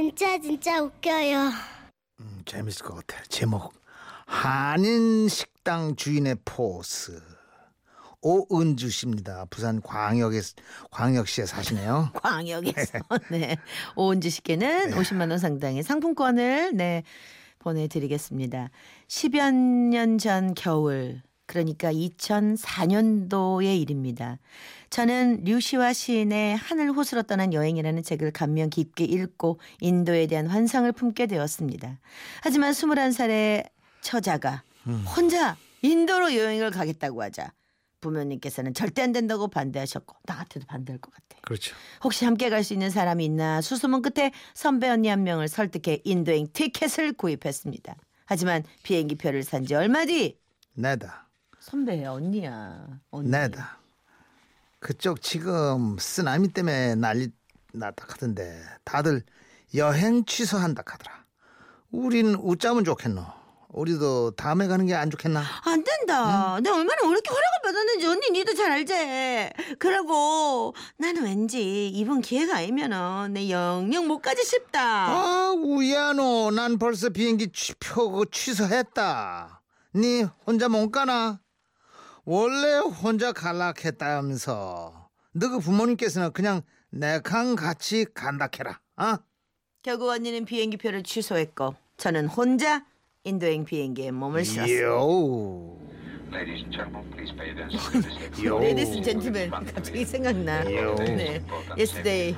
진짜 진짜 웃겨요. 음, 재밌을 것 같아. 제목 한인 식당 주인의 포스. 오은주 씨입니다. 부산 광역에 광역시에 사시네요. 광역에서 네 오은주 씨께는 50만 원 상당의 상품권을 네 보내드리겠습니다. 10여 년 전 겨울 그러니까 2004년도의 일입니다. 저는 류시와 시인의 하늘 호수로 떠난 여행이라는 책을 감명 깊게 읽고 인도에 대한 환상을 품게 되었습니다. 하지만 21살의 처자가 혼자 인도로 여행을 가겠다고 하자 부모님께서는 절대 안 된다고 반대하셨고 나 같아도 반대할 것 같아. 그렇죠. 혹시 함께 갈 수 있는 사람이 있나 수소문 끝에 선배 언니 한 명을 설득해 인도행 티켓을 구입했습니다. 하지만 비행기 표를 산 지 얼마 뒤 내다. 선배야 언니야 언니. 내다. 그쪽 지금 쓰나미 때문에 난리 났다 하던데 다들 여행 취소한다 하더라. 우린 웃자면 좋겠노. 우리도 다음에 가는 게 안 좋겠나? 안 된다. 내가 얼마나 어렵게 허락을 받았는지 언니 니도 잘 알지. 그러고 나는 왠지 이번 기회가 아니면은 내 영영 못 가지 싶다. 아 우야노 난 벌써 비행기 취, 표 취소했다. 니 혼자 못 가나? 원래 혼자 갈락했다면서. 너그 부모님께서는 그냥 내캉 같이 간다 캐라. 어? 결국 언니는 비행기 표를 취소했고 저는 혼자 인도행 비행기에 몸을 실었습니다. 요. Ladies and gentlemen, please pay attention to this. 요. Ladies gentleman 갑자기 생각나. 요. 네. Yesterday.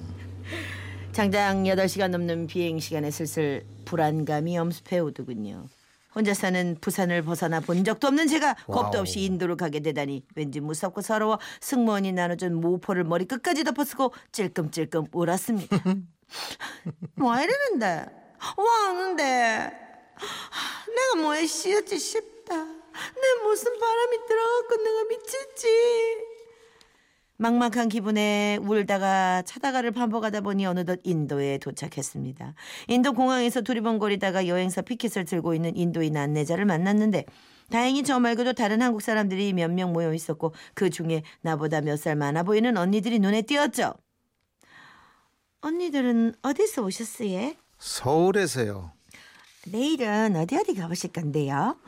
장장 8시간 넘는 비행 시간에 슬슬 불안감이 엄습해 오더군요. 혼자 사는 부산을 벗어나 본 적도 없는 제가 겁도 Wow. 없이 인도를 가게 되다니 왠지 무섭고 서러워 승무원이 나눠준 모포를 머리 끝까지 덮어쓰고 찔끔찔끔 울었습니다. 와 이러는데? 와 하는데? 내가 뭐에 씌었지 싶다. 내 무슨 바람이 들어갖고 내가 미칠지. 막막한 기분에 울다가 차다가를 반복하다 보니 어느덧 인도에 도착했습니다. 인도 공항에서 두리번거리다가 여행사 피켓을 들고 있는 인도인 안내자를 만났는데 다행히 저 말고도 다른 한국 사람들이 몇 명 모여 있었고 그 중에 나보다 몇 살 많아 보이는 언니들이 눈에 띄었죠. 언니들은 어디서 오셨어요? 서울에서요. 내일은 어디 어디 가보실 건데요?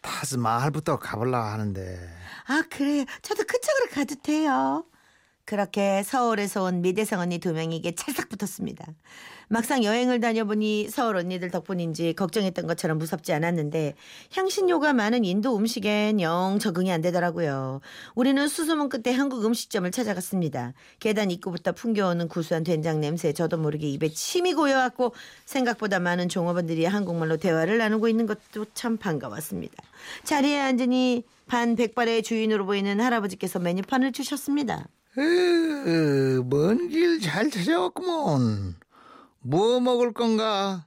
타즈마할부터 가볼라 하는데 아 그래 저도 그쪽으로 가도 돼요. 그렇게 서울에서 온 미대성 언니 두 명에게 찰싹 붙었습니다. 막상 여행을 다녀보니 서울 언니들 덕분인지 걱정했던 것처럼 무섭지 않았는데 향신료가 많은 인도 음식엔 영 적응이 안 되더라고요. 우리는 수소문 끝에 한국 음식점을 찾아갔습니다. 계단 입구부터 풍겨오는 구수한 된장 냄새에 저도 모르게 입에 침이 고여왔고 생각보다 많은 종업원들이 한국말로 대화를 나누고 있는 것도 참 반가웠습니다. 자리에 앉으니 반 백발의 주인으로 보이는 할아버지께서 메뉴판을 주셨습니다. 먼 길 잘 찾아왔구먼. 뭐 먹을 건가?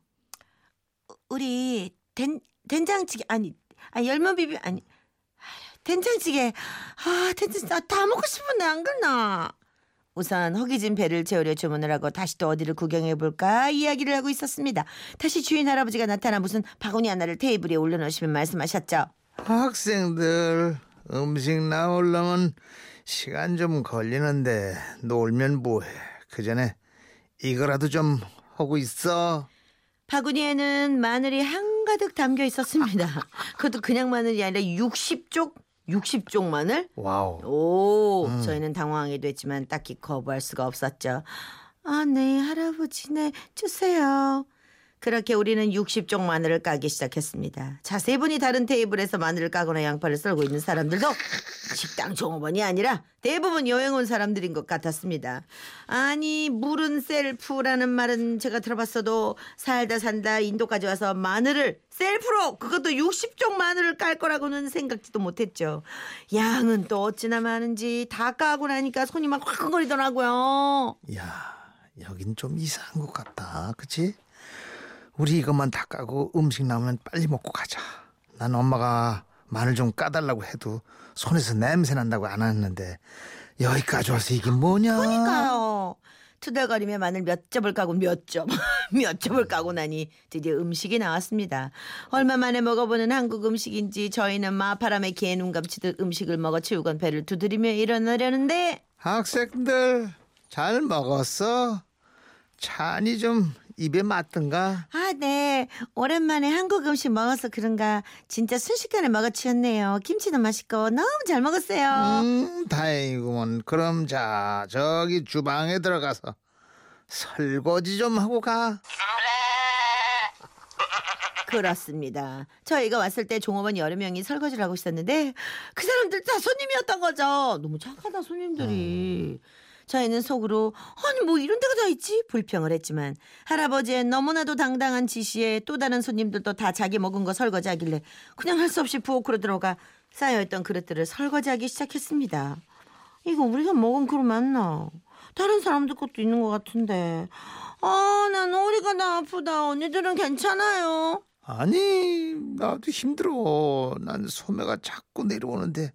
우리 된 된장찌개 아니 아니 열무 비빔 아니 된장찌개 아 된장 아, 다 먹고 싶은데 안 그러나 우선 허기진 배를 채우려 주문을 하고 다시 또 어디를 구경해 볼까 이야기를 하고 있었습니다. 다시 주인 할아버지가 나타나 무슨 바구니 하나를 테이블 위에 올려놓으시면 말씀하셨죠. 학생들 음식 나오려면 시간 좀 걸리는데 놀면 뭐해. 그 전에 이거라도 좀 하고 있어. 바구니에는 마늘이 한가득 담겨 있었습니다. 그것도 그냥 마늘이 아니라 60쪽 60쪽 마늘? Wow. 오, 저희는 당황하기도 했지만 딱히 거부할 수가 없었죠. 아, 네, 할아버지, 네, 주세요. 그렇게 우리는 60쪽 마늘을 까기 시작했습니다. 자세히 보니 다른 테이블에서 마늘을 까거나 양파를 썰고 있는 사람들도 식당 종업원이 아니라 대부분 여행 온 사람들인 것 같았습니다. 아니, 물은 셀프라는 말은 제가 들어봤어도 살다 살다 인도까지 와서 마늘을 셀프로 그것도 60쪽 마늘을 깔 거라고는 생각지도 못했죠. 양은 또 어찌나 많은지 다 까고 나니까 손이 막 화끈거리더라고요. 야, 여긴 좀 이상한 것 같다. 그치? 우리 이것만 다 까고 음식 나오면 빨리 먹고 가자. 난 엄마가 마늘 좀 까달라고 해도 손에서 냄새 난다고 안 했는데 여기까지 와서 이게 뭐냐? 그러니까요. 투덜거리며 마늘 몇 접을 까고 몇 접, 몇 접을 까고 나니 드디어 음식이 나왔습니다. 얼마 만에 먹어보는 한국 음식인지 저희는 마파람에 개눈 감치듯 음식을 먹어 치우건 배를 두드리며 일어나려는데 학생들 잘 먹었어? 찬이 좀 입에 맞던가? 아, 네. 오랜만에 한국 음식 먹어서 그런가 진짜 순식간에 먹어치웠네요. 김치도 맛있고 너무 잘 먹었어요. 음, 다행이구먼. 그럼 자, 저기 주방에 들어가서 설거지 좀 하고 가. 그렇습니다. 저희가 왔을 때 종업원 여러 명이 설거지를 하고 있었는데 그 사람들 다 손님이었던 거죠. 너무 착하다 손님들이. 저희는 속으로 아니 뭐 이런 데가 다 있지 불평을 했지만 할아버지의 너무나도 당당한 지시에 또 다른 손님들도 다 자기 먹은 거 설거지하길래 그냥 할 수 없이 부엌으로 들어가 쌓여있던 그릇들을 설거지하기 시작했습니다. 이거 우리가 먹은 그릇 맞나? 다른 사람들 것도 있는 것 같은데 아 난 허리가 나 아프다 언니들은 괜찮아요? 아니, 나도 힘들어. 난 소매가 자꾸 내려오는데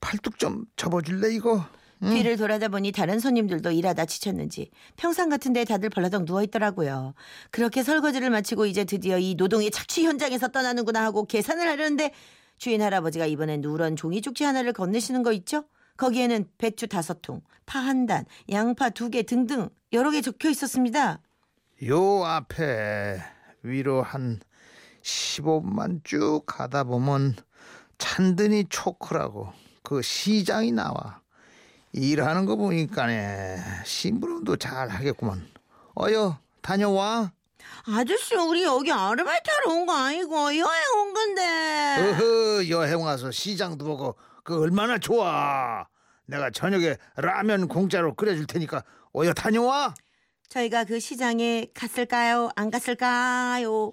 팔뚝 좀 접어줄래 이거? 뒤를 돌아다 보니 다른 손님들도 일하다 지쳤는지 평상 같은데 다들 벌러덩 누워 있더라고요. 그렇게 설거지를 마치고 이제 드디어 이 노동의 착취 현장에서 떠나는구나 하고 계산을 하려는데 주인 할아버지가 이번엔 누런 종이 쪽지 하나를 건네시는 거 있죠? 거기에는 배추 다섯 통, 파 한 단, 양파 두 개 등등 여러 개 적혀 있었습니다. 요 앞에 위로 한 15분만 쭉 가다 보면 찬드니 초크라고 그 시장이 나와. 일하는 거 보니까네 심부름도 잘 하겠구만. 어여 다녀와. 아저씨 우리 여기 아르바이트 하러 온 거 아니고 여행 온 건데. 어허 여행 와서 시장도 보고 그 얼마나 좋아. 내가 저녁에 라면 공짜로 끓여줄 테니까 어여 다녀와. 저희가 그 시장에 갔을까요? 안 갔을까요?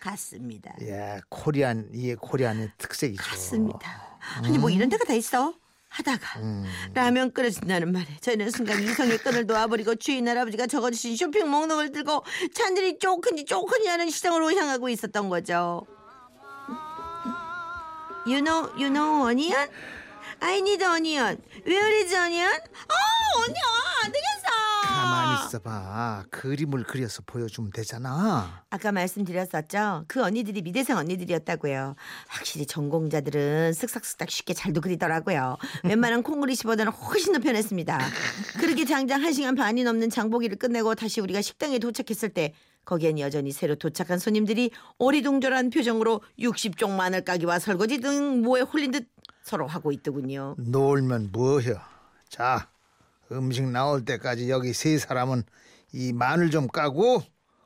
갔습니다. 예, 코리안 이게 코리안의 특색이죠. 갔습니다. 아니 뭐 이런 데가 다 있어. 하다가 라면 끓여준다는 말에 저희는 순간 이성의 끈을 놓아버리고 주인 할아버지가 적어주신 쇼핑 목록을 들고 찬들이 쪼큰지 쪼큰지 하는 시장으로 향하고 있었던 거죠. You know, you know onion? I need onion. Where is onion? 아, 안 되겠어. 가만히 있어봐. 그림을 그려서 보여주면 되잖아. 아까 말씀드렸었죠. 그 언니들이 미대생 언니들이었다고요. 확실히 전공자들은 쓱싹쓱싹 쉽게 잘도 그리더라고요. 웬만한 콩그리시보다는 훨씬 더 편했습니다. 그렇게 장장 한 시간 반이 넘는 장보기를 끝내고 다시 우리가 식당에 도착했을 때 거기엔 여전히 새로 도착한 손님들이 어리둥절한 표정으로 60종 마늘 까기와 설거지 등 뭐에 홀린 듯 서로 하고 있더군요. 놀면 뭐여. 자, 음식 나올 때까지 여기 세 사람은 이 마늘 좀 까고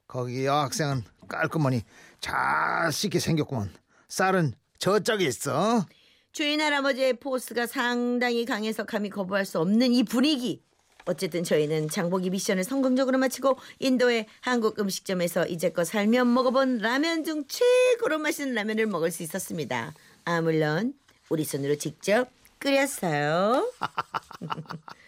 거기 여학생은 깔끔하니 잘 씻게 생겼구만. 쌀은 저쪽에 있어. 주인 할아버지의 포스가 상당히 강해서 감히 거부할 수 없는 이 분위기. 어쨌든 저희는 장보기 미션을 성공적으로 마치고 인도의 한국 음식점에서 이제껏 살면 먹어본 라면 중 최고로 맛있는 라면을 먹을 수 있었습니다. 아 물론 우리 손으로 직접 끓였어요.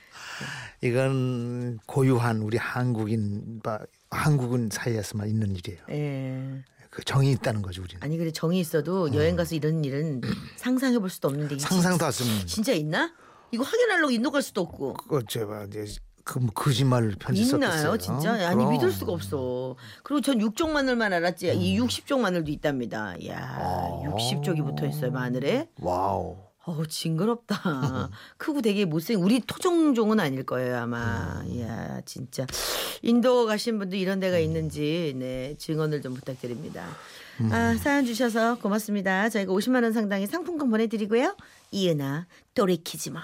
이건 고유한 우리 한국인 바- 한국인 사이에서만 있는 일이에요. 예. 그 정이 있다는 거죠, 우리는. 아니 그래 정이 있어도 여행 가서 이런 일은 상상해 볼 수도 없는데 상상도 할 수 없는. 진- 진짜 있나? 이거 확인하려고 인도 갈 수도 없고. 어째봐 이제 그뭐 거짓말을 편지 있나요, 썼겠어요. 진짜? 아니 그럼. 믿을 수가 없어. 그리고 전 6쪽 마늘만 알았지. 이 60쪽 마늘도 있답니다. 이야, 아. 60쪽이 붙어 있어요 마늘에. Wow. 어우 징그럽다. 크고 되게 못생. 우리 토종종은 아닐 거예요 아마. 음. 이야 진짜 인도 가신 분들 이런 데가 있는지 네 증언을 좀 부탁드립니다. 음. 아 사연 주셔서 고맙습니다. 저희가 50만 원 상당의 상품권 보내드리고요. 이은아 돌이키지 마.